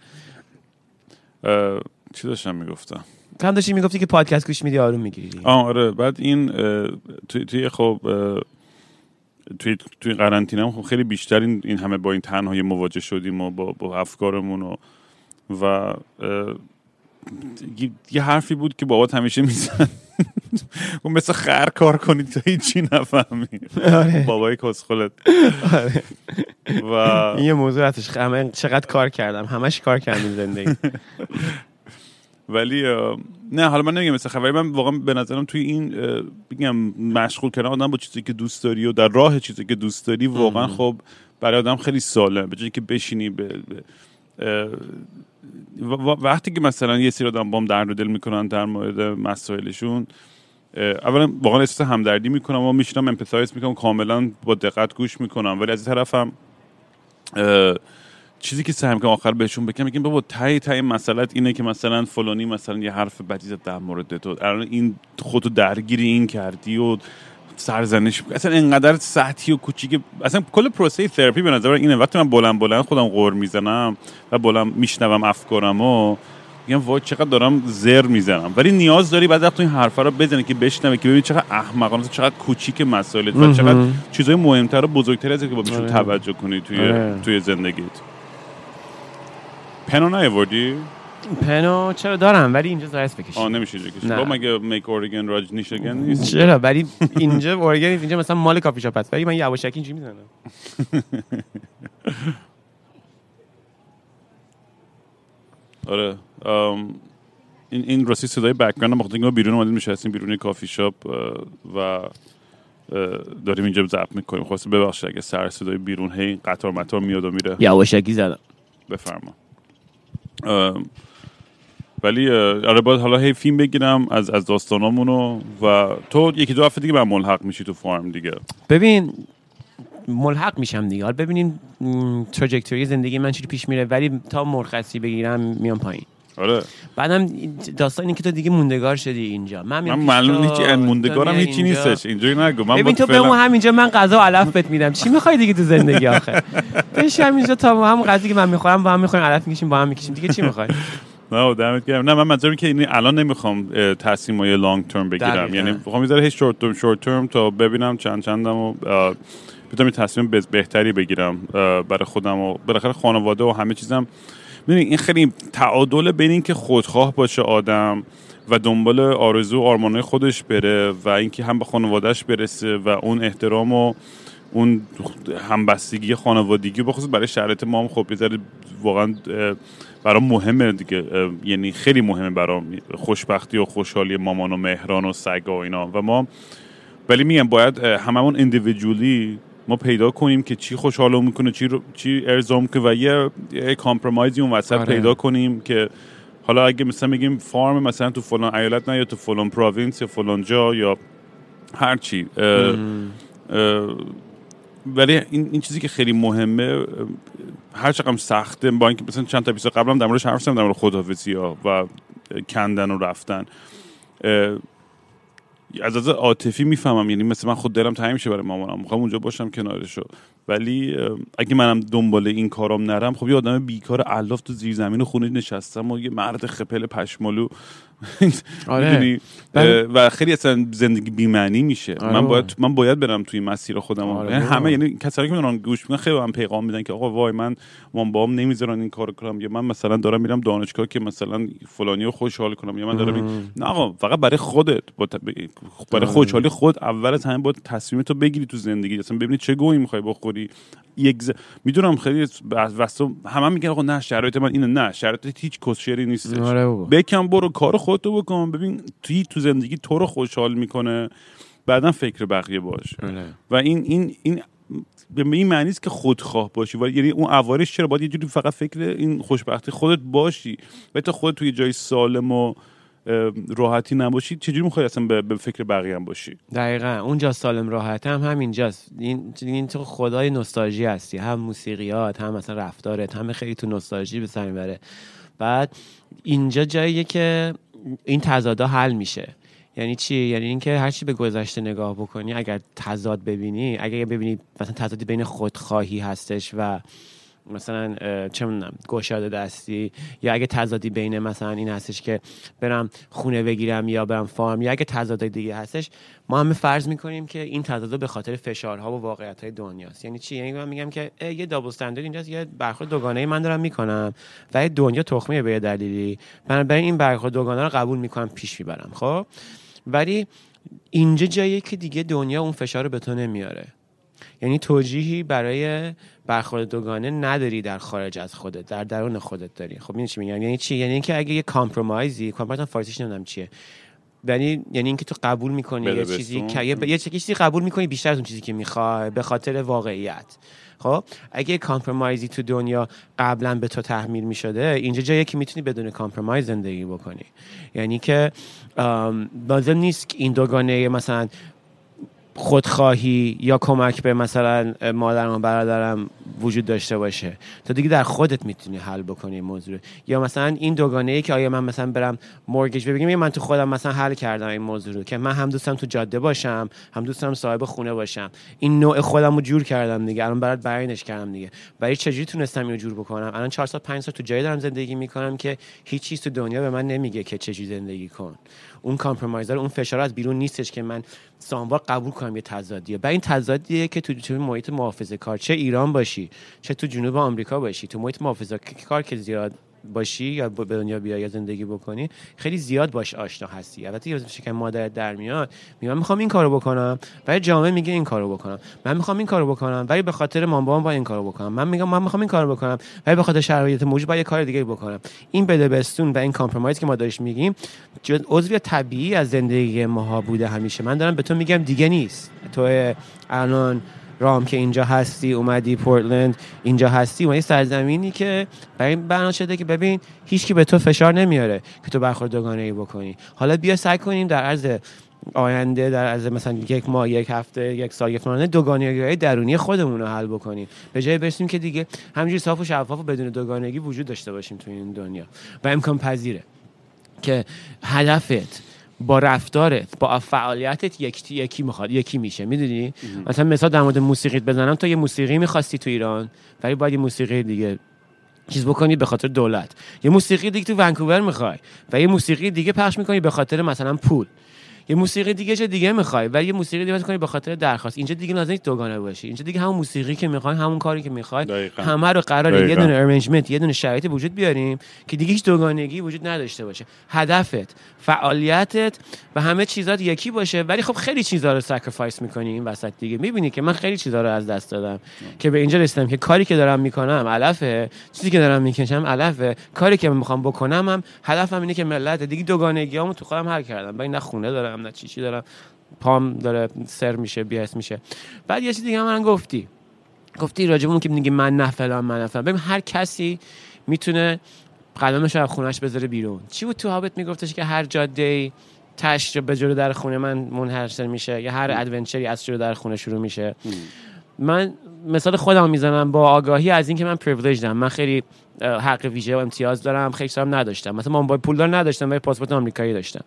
چی داشتم می‌گفتم؟ هم داشتی می‌گفتی که پادکست گوش میدی آروم می‌گیری آره. بعد این اه، توی توی خب توی توی قرنطینه هم خب خیلی بیشتر این, این همه با این تنهایی مواجه شدیم و با, با افکارمون و و یه- حرفی بود که بابات همیشه میزن اون مثل خر کار کنی تا هیچی نفهمی بابای کسخلت. و این یه موضوع همه چقدر کار کردم همش کار کردیم زندگی. ولی نه حالا من نمیگم مثل خبری من واقعا به نظرم توی این بگم مشغول کردن آدم با چیزی که دوست داری و در راه چیزی که دوست داری واقعا خب برای آدم خیلی سالم به جایی که بشینی به, به وقتی که مثلا یه سری آدم بام درد و دل می‌کنن در مورد مسائلشون اولا واقعا احساس همدردی می‌کنم و میشینم امپثایز می‌کنم کاملا با دقت گوش می‌کنم. ولی از این طرفم چیزی که سعی می‌کنم آخر بهشون بگم میگم بابا تای تای مسئلت اینه که مثلا فلانی مثلا یه حرف بدی زد در مورد تو. الان این خودتو درگیر این کردی و سرزنش اصلا انقدر سطحی و کوچیک اصلا کل پروسه تراپی به نظر اینه. وقتی من بلند بلند خودم قور می‌زنم و بلند میشنوم افکارم و میگم وای چقدر دارم زر می‌زنم. ولی نیاز داری بعد وقت این حرفا رو بزنی که بشنوی که ببینی چقدر احمقانه چقدر کوچیک مسائلت و چقدر چیزای مهمتر و بزرگتر از که با بهشون توجه کنی توی آره. توی زندگیت. pen و نیاوردی؟ pen و چرا دارم ولی اینجا ضایعست آه بکشم نمیشه اینجا کشید. نه. با مگه make Oregon Rajneesh again نیست؟ چرا؟ ولی اینجا اورگانیز اینجا مثلا مال کافی شاپ هست. ولی من یواشکی اینجوری می‌زنم. آره ام، این این راستی صدای background اینکه ما بیرون اومدیم نشستیم بیرون کافی شاپ و داریم اینجا ضبط می‌کنیم. خواسته ببخشید اگه سر صدای بیرون هی قطار مطار میاد و میره. یواشکی زدم. بفرما. ام، ولی آره باید حالا هی فیلم بگیرم از از داستانامونو و تو یکی دو هفته دیگه من ملحق میشی تو فارم دیگه. ببین ملحق میشم دیگه. حالا ببینین تراجکتوری زندگی من چی پیش میره ولی تا مرخصی بگیرم میام پایین. آره. بعدم داستان اینه که تو دیگه موندگار شدی اینجا. من من معلوم نیست تو موندگارم هیچی اینجا. نیستش. اینجوری نگو. من ببین تو به اون همینجا من غذا و علف بهت میدم. چی می‌خوای دیگه تو زندگی آخه؟ بش همینجا تا با هم غذایی که من می‌خورم با هم می‌خوریم علف می‌کشیم با هم می‌کشیم. دیگه چی می‌خوای؟ نه دمت گرم. نه من منظورم که این الان نمی‌خوام تصمیم های لانگ ترم بگیرم. یعنی می‌خوام می‌ذاره هیچ شورت ترم شورت ترم تا ببینم چند چندم و بتونم یه تصمیم بهتری بگیرم برای خودم و بالاخره خانواده و همه چیزم می‌دونی این خیلی تعادل بین این که خودخواه باشه آدم و دنبال آرزو و آرمانهای خودش بره و اینکه هم به خانوادهش برسه و اون احترام و اون همبستگی خانوادگی بخصوص برای شرایط ما هم خب ذره واقعا برام مهمه دیگه. یعنی خیلی مهمه برام خوشبختی و خوشحالی مامان و مهران و سگا و اینا. و ما ولی میگم باید هممون individually ما پیدا کنیم که چی خوشحالو می‌کنه چی رو چی ارضا می‌کنه و یه, یه compromise ی اون وسط آره. پیدا کنیم که حالا اگه مثلا بگیم farm مثلا تو فلان ایالت نه یا تو فلان province یا فلان جا یا هر چی ولی این, این چیزی که خیلی مهمه هر چقدر سخته با اینکه مثلا چند تا اپیزود قبلا در موردش حرف زدم در مورد خداحافظی ها و کندن و رفتن از از عاطفی می‌فهمم. یعنی مثل من خود دلم تنگ میشه برای مامانم. می‌خوام اونجا باشم کنارشو. ولی اگه منم دنبال این کارام نرم خب یه آدم بیکار الاف تو زیر زمین خونه نشستم و یه مرد خپل پشمالو آره. و خیلی اصلا زندگی بی‌معنی میشه. آره من. باید من باید برم توی مسیر خودم آره یعنی. همه یعنی کسایی که میرن گوش میدن خیلی به من پیغام میدن که آقا وای من مام بابام نمی‌ذارن این کارو کنم. یا من مثلا دارم میرم دانشگاه که مثلا فلانی رو خوشحال کنم. یا من دارم این... نه آقا فقط برای خودت. با ت- برای آره. خوشحالی خود اول از همه باید تصمیم تو بگیری تو زندگی. اصلا ببینی چه گویی می‌خوای بخوری. یک ز... می‌دونم خیلی واسه همه میگن آقا نه شرایط من اینه. نه شرایط هیچ کسشری نیستش. آره. بکن برو کار خودتو بکن. ببین توی تو زندگی تو رو خوشحال می‌کنه. بعدا فکر بقیه باش آره. و این این این به این معنی است که خودخواه باشی. ولی یعنی اون عوارش چرا؟ باید یه جوری فقط فکر این خوشبختی خودت باشی. و تا خودت توی جای سالم و راحتی نباشی. چجوری می‌خوای اصلا به, فکر بقیه هم باشی؟ دقیقا. اونجا سالم راحت هم همینجاست. این این تو خدای نوستالژی هستی. هم موسیقیات هم مثلا رفتارت همه خیلی تو نوستالژی به سر می‌بره. بعد اینجا جاییه که این تضادا حل میشه. یعنی چی؟ یعنی اینکه هر چی به گذشته نگاه بکنی اگر تضاد ببینی اگر ببینی مثلا تضادی بین خودخواهی هستش و مثلا چه می‌دونم گشاده دستی یا اگه تضادی بین مثلا این هستش که برم خونه بگیرم یا برم فارم یا اگه تضاد دیگه هستش ما همه فرض می‌کنیم که این تضاد به خاطر فشارها و واقعیت های دنیاست. یعنی چی؟ یعنی من میگم که یه دابل استندارد اینجاست یه برخورد دوگانه من دارم می‌کنم و دنیا تخمیه به دلیلی. بنابراین این برخورد دوگانه رو قبول می‌کنم پیش می‌برم خب؟ ولی اینجا جاییه که دیگه دنیا اون فشار رو به تو نمیاره. یعنی توجیهی برای برخورد دوگانه نداری در خارج از خودت در درون خودت داری. خب این چی میگم؟ یعنی چی؟ یعنی اینکه اگه یه compromise ی compromise فارسیش نمی‌دونم چیه. یعنی یعنی اینکه تو قبول می‌کنی یه. چیزی که یه, چیزی قبول می‌کنی بیشتر از اون چیزی که می‌خوای به خاطر واقعیت. خب اگه compromise ی تو دنیا قبلا به تو تحمیل می‌شده اینجا جایی که می‌تونی بدون compromise زندگی بکنی. یعنی که لازم نیست این دوگانه مثلا خودخواهی یا کمک به مثلا مادرم و برادرم وجود داشته باشه. تو دیگه در خودت می‌تونی حل بکنی این موضوع. یا مثلا این دوگانه ای که آیا من مثلا برم mortgage بگم من تو خودم مثلا حل کردم این موضوع رو که من هم دوستم تو جاده باشم هم دوستم صاحب خونه باشم. این نوع خودم رو جور کردم دیگه. الان برات بیانش کردم دیگه. برای چجوری تونستم اینو جور بکنم؟ الان چهار سال پنج سال تو جایی دارم زندگی می‌کنم که هیچ چیز تو دنیا به من نمیگه که چجوری زندگی کن. اون کامپرومایزر اون فشار از بیرون نیستش که من ساموار قبول کنم یه تضادیه. و این تضادیه که تو تو محیط محافظه کار چه ایران باشی چه تو جنوب آمریکا باشی. تو محیط محافظه کار که زیاد باشی یا به دنیا بیای یا زندگی بکنی خیلی زیاد باش آشنا هستی. البته یه شکم مادرت در میاد میگم می‌خوام این کارو بکنم. ولی جامعه میگه این کارو بکنم. من می‌خوام این کارو بکنم. ولی به خاطر مام بابام با این کارو بکنم. من میگم من می‌خوام این کارو بکنم. ولی به خاطر شرایط موجود با یه کار دیگه بکنم. این بده بستون و این compromise که ما دارش میگیم جز عضوی طبیعی از زندگی ماها بوده همیشه. من دارم به تو میگم دیگه نیست. تو الان رام که اینجا هستی اومدی پورتلند اینجا هستی اومدی سرزمینی که برای این بنا شده که ببین هیچ کی به تو فشار نمیاره که تو برخورد دوگانه ای بکنی. حالا بیا سعی کنیم در عرض آینده در عرض مثلا یک ماه یک هفته یک سال یک ماه دوگانگی درونی خودمون رو حل بکنیم. به جای برسیم که دیگه همینجوری صاف و شفاف و بدون دوگانگی وجود داشته باشیم تو این دنیا. و امکان پذیره که هدفت با رفتارت با فعالیتت یکی یکی می‌خواد یکی میشه. می‌دونی؟ مثلا مثال در مورد موسیقیت بزنم. تو یه موسیقی می‌خواستی تو ایران ولی باید یه موسیقی دیگه چیز بکنی به خاطر دولت. یه موسیقی دیگه تو ونکوور می‌خوای و یه موسیقی دیگه پخش می‌کنی به خاطر مثلا پول. یه موسیقی دیگه چه دیگه می‌خوای و یه موسیقی دیگه کنی به خاطر درخواست. اینجا دیگه لازم نیست دوگانه باشی. اینجا دیگه همون موسیقی که می‌خوای همون کاری که می‌خوای دقیقاً. همه رو قراره یه. دونه arrangement یه دونه شرایط وجود بیاریم که دیگه هیچ دوگانگی وجود نداشته باشه. هدفت فعالیتت و همه چیزات یکی باشه. ولی خب خیلی چیزا رو sacrifice می‌کنی این وسط دیگه. می‌بینی که من خیلی چیزا رو از دست دادم. که به اینجا رسیدم که کاری که دارم می‌کنم علفه. چیزی که دارم می‌کشم علفه. کاری که می‌خوام بکنم هم هدفم اینه که ملت دیگه دوگانگیامو تو خودم حل کردم. ولی نه خونه دارم نه چیچی دارم پام داره سر میشه بی‌حس میشه. بعد یه چیز دیگه من گفتی. گفتی راجب اون که میگه من نه فلان من نه فلان. ببین هر کسی می‌تونه قدمش رو از خونش بذاره بیرون. چی بود تو Hobbit میگفتش که هر جاده ای تهش به جلو در خونه من منحصر میشه؟ یا هر adventure ی از جلو در خونه شروع میشه؟ من مثال خودم می‌زنم با آگاهی از اینکه من privilege من خیلی حق ویژه و امتیاز دارم خیلی سالم نداشتم. مثلا من بابا پولدار نداشتم ولی پاسپورت آمریکایی داشتم.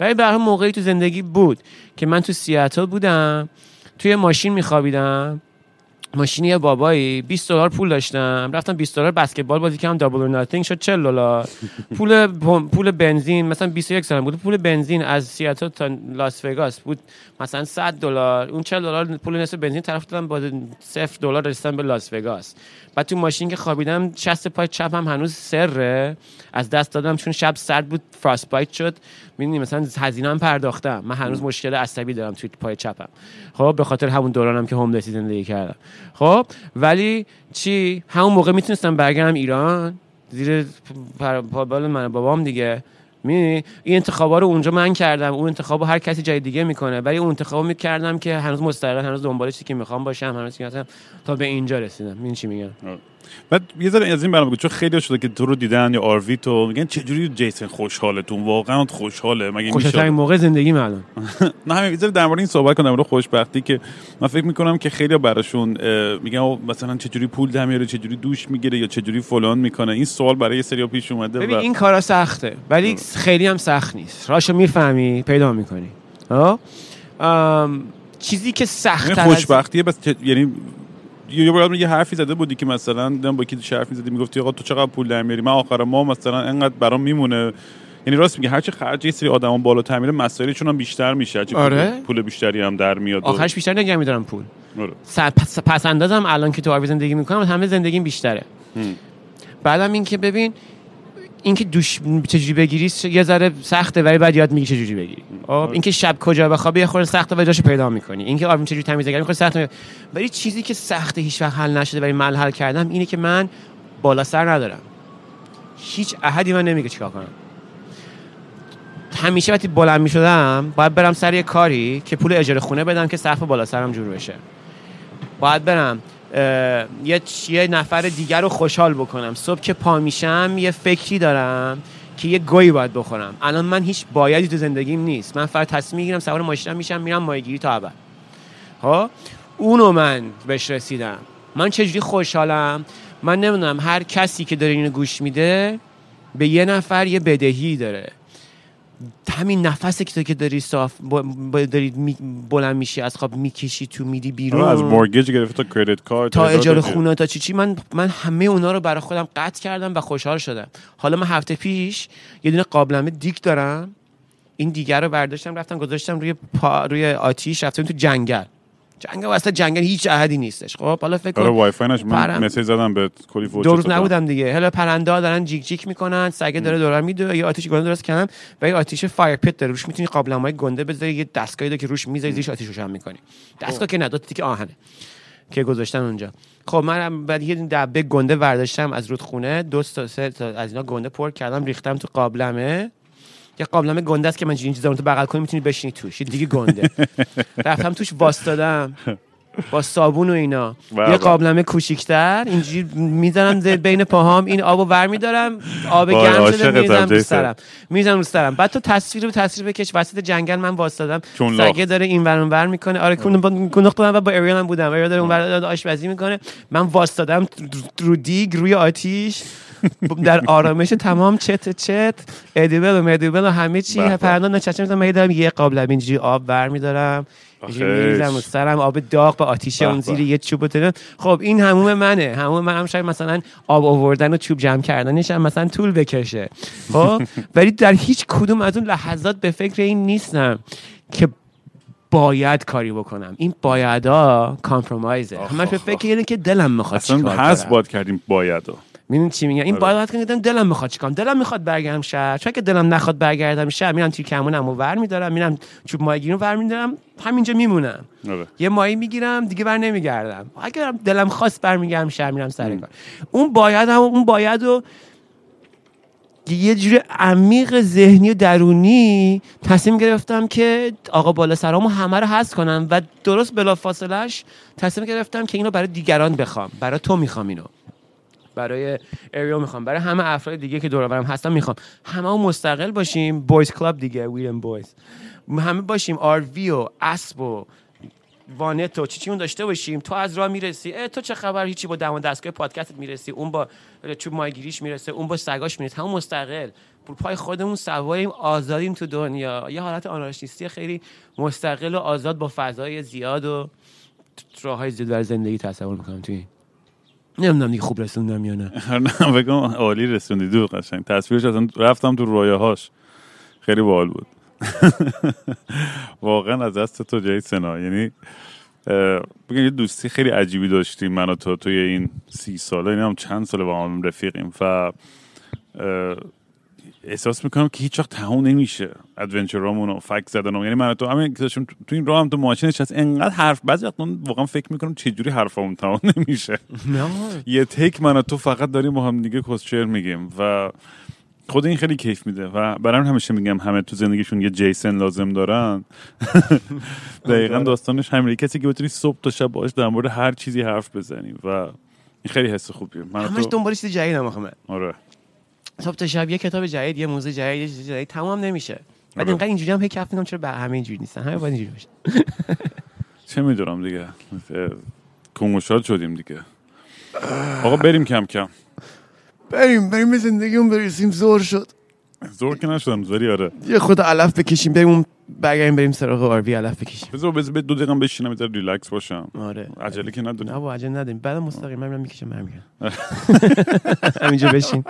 ولی به هر موقعی تو زندگی بود که من تو سیاتل بودم توی ماشین میخوابیدم. ماشین یه بابایی 20 دلار پول داشتم. رفتم 20 دلار بسکتبال بازی کردم دابل اور ناتینگ شد 40 دلار. پول پول بنزین مثلا 21 سالم بود. پول بنزین از سیاتل تا لاس وگاس بود مثلا 100 دلار. اون 40 دلار پول نصف بنزین طرف دادم با 0 دلار رسیدم به لاس وگاس. بعد تو ماشین که خوابیدم شست پای چپم هنوز سره. از دست دادم چون شب سرد بود فراست بایت شد. می‌دونی مثلا هزینه هم پرداختم. من هنوز مشکل عصبی دارم توی پای چپم. خب به خاطر همون دورانم که هوملسی زندگی کردم. خب ولی چی؟ همون موقع می‌تونستم برگردم ایران. زیر پابال من بابام دیگه. می‌دونی؟ این انتخابا رو اونجا من کردم. اون انتخابو هر کسی جای دیگه می‌کنه. ولی اون انتخابو می‌کردم که هنوز مستقل هنوز دنبال چیزی که می‌خوام باشم هنوز تا به اینجا رسیدم. این چی میگم؟ بعد یه ذره از این برام بگو چون خیلی شده که تو رو دیدن یا آروی تو میگن چجوری جیسن خوشحالتون؟ واقعا خوشحاله. مگه میشه؟ موقع زندگی الان. نه همین یه ذره در مورد این صحبت کنم مورد خوشبختی که من فکر می‌کنم که خیلی براشون میگن مثلا چجوری پول در میاره چجوری دوش می‌گیره یا چجوری فلان می‌کنه. این سوال برای یه سری پیش اومده ببین این کارا سخته ولی خیلی هم سخت نیست. راشو می‌فهمی پیدا می‌کنی. چیزی که سخت این خوشبختیه بس چه- یعنی یه یه بار یه حرفی زده بودی که مثلا با کی حرف می‌زدی می‌گفتی آقا تو چقدر پول در میاری؟ من آخر ما مثلا انقدر برام میمونه. یعنی راست میگه هرچی خرج یه سری آدما بالاتر میره مسائلشون هم بیشتر میشه. هرچی پول- آره. پول بیشتری هم در میاد آخرش بیشتر نگه میدارم پول. آره. پس, پس اندازم الان که تو آروی زندگی می‌کنم همه زندگیم بیشتره. بعدم این که ببین اینکه دوش چجوری بگیری یه ذره سخته ولی بعد یاد میگی چجوری بگیری. خب. اینکه شب کجا بخوابی یه خورده سخته ولی جاشو پیدا می‌کنی. اینکه آروم چجوری تمیزگری می‌کنی سخته ولی چیزی که سخته هیچ وقت حل نشده ولی من حل کردم اینه که من بالا سر ندارم. هیچ احدی من نمیگه چیکار کنم. همیشه وقتی بلند می‌شدم باید برم سر یه کاری که پول اجاره خونه بدم که سقف بالا سرم جور بشه. باید برم یه یه نفر دیگر رو خوشحال بکنم. صبح که پا میشم یه فکری دارم که یه گویی باید بخورم. الان من هیچ بایدی تو زندگیم نیست. من فقط تصمیم می‌گیرم سوار ماشینم میشم میرم ماهیگیری تا ابد. ها اونو من بهش رسیدم. من چجوری خوشحالم؟ من نمی‌دونم هر کسی که داره اینو گوش میده به یه نفر یه بدهی داره. همین نفسی که تو که داری صاف داری می- بلند میشی از خواب می‌کشی تو میری بیرون. آره، از مورگیج گرفته تا کردیت کارت تا اجاره. خونه تا چی چی. من من همه اونا رو برای خودم قطع کردم و خوشحال شدم. حالا من هفته پیش یه دونه قابلمه دیگ دارم. این دیگ رو برداشتم رفتم گذاشتم روی پا روی آتیش رفتم تو جنگل. جنگل واسه جنگل هیچ احدی نیستش. خب حالا فکر آره کن وای فای من. message زدم به کلی فوش دو روز. نبودم دیگه. حالا پرنده ها دارن جیک جیک می‌کنن سگه داره دوران میدوه یه آتیش گنده درست کردم و یه آتیش fire pit داره. روش می‌تونی قابلمه گنده بذاری یه دستگاهی داره که روش می‌ذاری زیرش آتیش روشن می‌کنی. دستگاه که نه دو تا تیکه آهنه که گذاشتن اونجا. خب من بعد یه دبه گنده برداشتم از رودخونه. دو تا سه تا از اینا گنده پر کردم ریختم تو قابلمه. یه قابلمه گنده است که من این چیزا رو تو بغل کنی می‌تونی بشینی توش. دیگه گنده. رفتم توش واسطادم با صابون و اینا. به یه به. قابلمه کوچیکتر. اینجوری می‌زنم بین پاهام این آبو ور میدارم آب گرم شده میریزم رو. سرم. میریزم رو سرم. بعد تو تصویر رو تصویر بکش وسط جنگل من لاخ. سگه داره این ور ور می‌کنه. آره کون و با اریال هم بودم. اریال داره اون ور آشپزی می‌کنه. من واسطادم رو دیگ روی آتیش. در آرامش تمام چت چت. ادیبل و مدیبل و همه چی. به به. پرنده نچچه می‌زنم من دارم یه قابلمه اینجوری آب ور میدارم. میریزم رو سرم آب داغ به آتیش اون. زیر یه چوب و. خب این هموم منه. هموم من هم شاید مثلا آب آوردن و چوب جمع کردنش هم مثلا طول بکشه. خب؟ ولی در هیچ کدوم از اون لحظات به فکر این نیستم که باید کاری بکنم. این بایدا کامپرومایزه. همش به فکر اینه که دلم می‌خواد اصلا هست کنم. باد کردیم باید می‌دونی چی میگم؟ این آره. باید که دلم می‌خواد چیکام دلم می‌خواد برگردم شهر. چون که دلم نخواد برگردم شهر میرم تیر کمونم و ور میدارم میرم چوب ماهیگیری رو ور میدارم همینجا میمونم. آره. یه ماهی می‌گیرم دیگه بر نمیگردم. اگر دلم خواست برمیگردم شهر میرم سر کار. اون باید هم اون باید و یه جور عمیق ذهنی و درونی تصمیم گرفتم که آقا بالا سرامو همه رو هست کنم و درست بلا فاصلش تصمیم گرفتم که اینو برای دیگران بخوام. برای تو می‌خوام اینو. برای اریو می‌خوام. برای همه افراد دیگه که دور هستم می‌خوام. همه هم مستقل باشیم boys club دیگه wild boys همه باشیم RV و اسب و وانت و چی چی اون داشته باشیم. تو از راه می‌رسی. اه تو چه خبر؟ هیچی با دم دستگاه پادکستت می‌رسی. اون با چوب ماهیگیریش می‌رسه. اون با سگاش می‌رسه. همون مستقل. پای خودمون سواریم آزادیم تو دنیا. یه حالت آنارشیستی خیلی مستقل و آزاد با فضای زیاد و راه های زیاد بر زندگی تصور می‌کنم توی نمی‌دونم دیگه خوب رسوندم یا نه. نه بگم عالی رسوندی دو قشنگ. تصویرش اصلا رفتم تو رویاهاش. خیلی باحال بود. واقعا از دست تو جای سنا. یعنی بگم یه دوستی خیلی عجیبی داشتیم من و تو توی این سی ساله. این هم چند ساله با هم رفیقیم و احساس می‌کنم که هیچ وقت تموم نمیشه ادونچرامون و فک زدن یعنی من تو همین که داشتیم تو این راه هم تو ماشین نشست انقدر حرف بعضی وقت من واقعا فکر می‌کنم چجوری حرفمون تمام نمیشه. یه تک من تو فقط داریم با هم دیگه کسچر میگیم و خود این خیلی کیف میده و برام همیشه میگم همه تو زندگیشون یه جیسن لازم دارن. دقیقا داستانش همینه. یه کسی که بتونی صبح تا شب باش در مورد هر چیزی حرف بزنی و این خیلی حس خوبیه. من همش دنبال چیز جدید هم آخه آره. صبح تا شب یه کتاب جدید یه موزه جدید یه چیز جدید. تمام نمیشه. بعد آره. اینقدر اینجوری هم هی کف می‌کنم چرا به همه اینجوری نیستن؟ همه باید اینجوری باشه. چه می‌دونم دیگه. کنگوشاد شدیم دیگه. آقا بریم کم کم. بریم بریم به زندگیمون برسیم. زور شد. زور که نشدم زوری آره. یه خود علف بکشیم بریم اون برگردیم بریم سراغ آروی علف بکشیم. بذار بذار دو دقیقه بشینم بذار ریلکس باشم. آره. عجله که نداریم. نه با عجل نداریم. بعد مستقیم من میرم می‌کشم برمیگردم. همینجا بشین.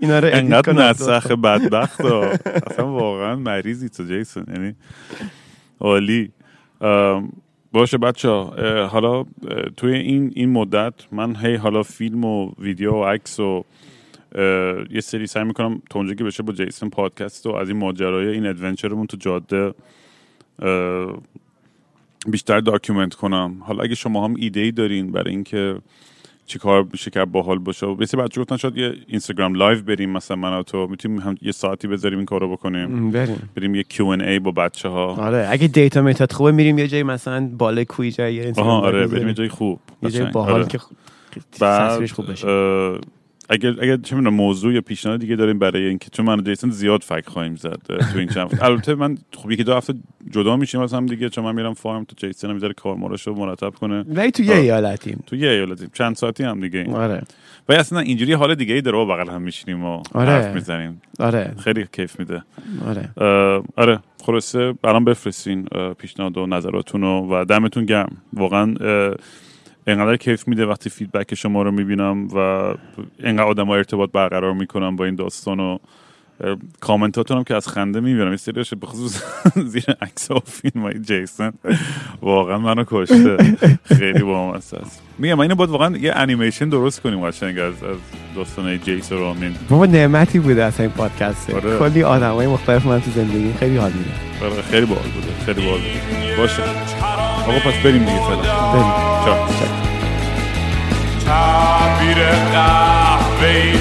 اینا رو انقدر. نسخ بدبخت. اصلا واقعا مریضی تو جیسون. یعنی عالی. باشه بچه ها حالا توی این این مدت من هی حالا فیلم و ویدیو و عکس و یه سری سعی می‌کنم تا اونجا که بشه با جیسون پادکست و از این ماجرای این ادونچرمون تو جاده بیشتر document کنم. حالا اگه شما هم ایده ای دارین برای اینکه چی کار میشه که باحال باشه. و بسیار بچه گفتن شاید یه Instagram live بریم مثلا من تو. می‌تونیم هم یه ساعتی بذاریم این کارو بکنیم. بریم. بریم یه Q&A با بچه ها آره اگه data میتات خوبه میریم یه جایی مثلا بالای کوی جایی آره بریم یه. جای خوب. یه جای. باحال آره. که خوب بشه. اگر اگر چه می‌دونم موضوع یا پیشنهاد دیگه داریم برای اینکه چون من و جیسون زیاد فک خواهیم زد تو این چند. البته من خب یکی دو هفته جدا میشیم از هم دیگه چون من میرم فارم تو جیسون هم می‌ذاره کارماراشو مرتب کنه. ولی تو یه. ایالتیم. تو یه ایالتیم. چند ساعتی هم دیگه. این. آره. و اصلا اینجوری حال دیگه ای داره بغل هم میشینیم و آره. حرف می‌زنیم. آره. خیلی کیف میده. آره. آره خلاصه برام بفرستین پیشنهاد و نظراتون و دمتون گرم. واقعا انقدر کیف میده وقتی فیدبک شما رو می‌بینم و انقدر آدم ارتباط برقرار می‌کنم با این داستان و کامنتاتون هم که از خنده می‌بینم. یه سریش به خصوص زیر عکس و فیلم های جیسن واقعا منو کشته. خیلی با است. میگم اینو باید واقعا یه انیمیشن درست کنیم قشنگ از از داستان جیس و رامین. بابا نعمتی بوده اصلا این پادکست. آره. کلی آدم های مختلف من تو زندگی. خیلی حال میده. آره، خیلی باحال بوده. خیلی باحال بوده. باشه. آقا پس بریم دیگه. فعلا بریم. چاو. تعبیر قهوه‌ای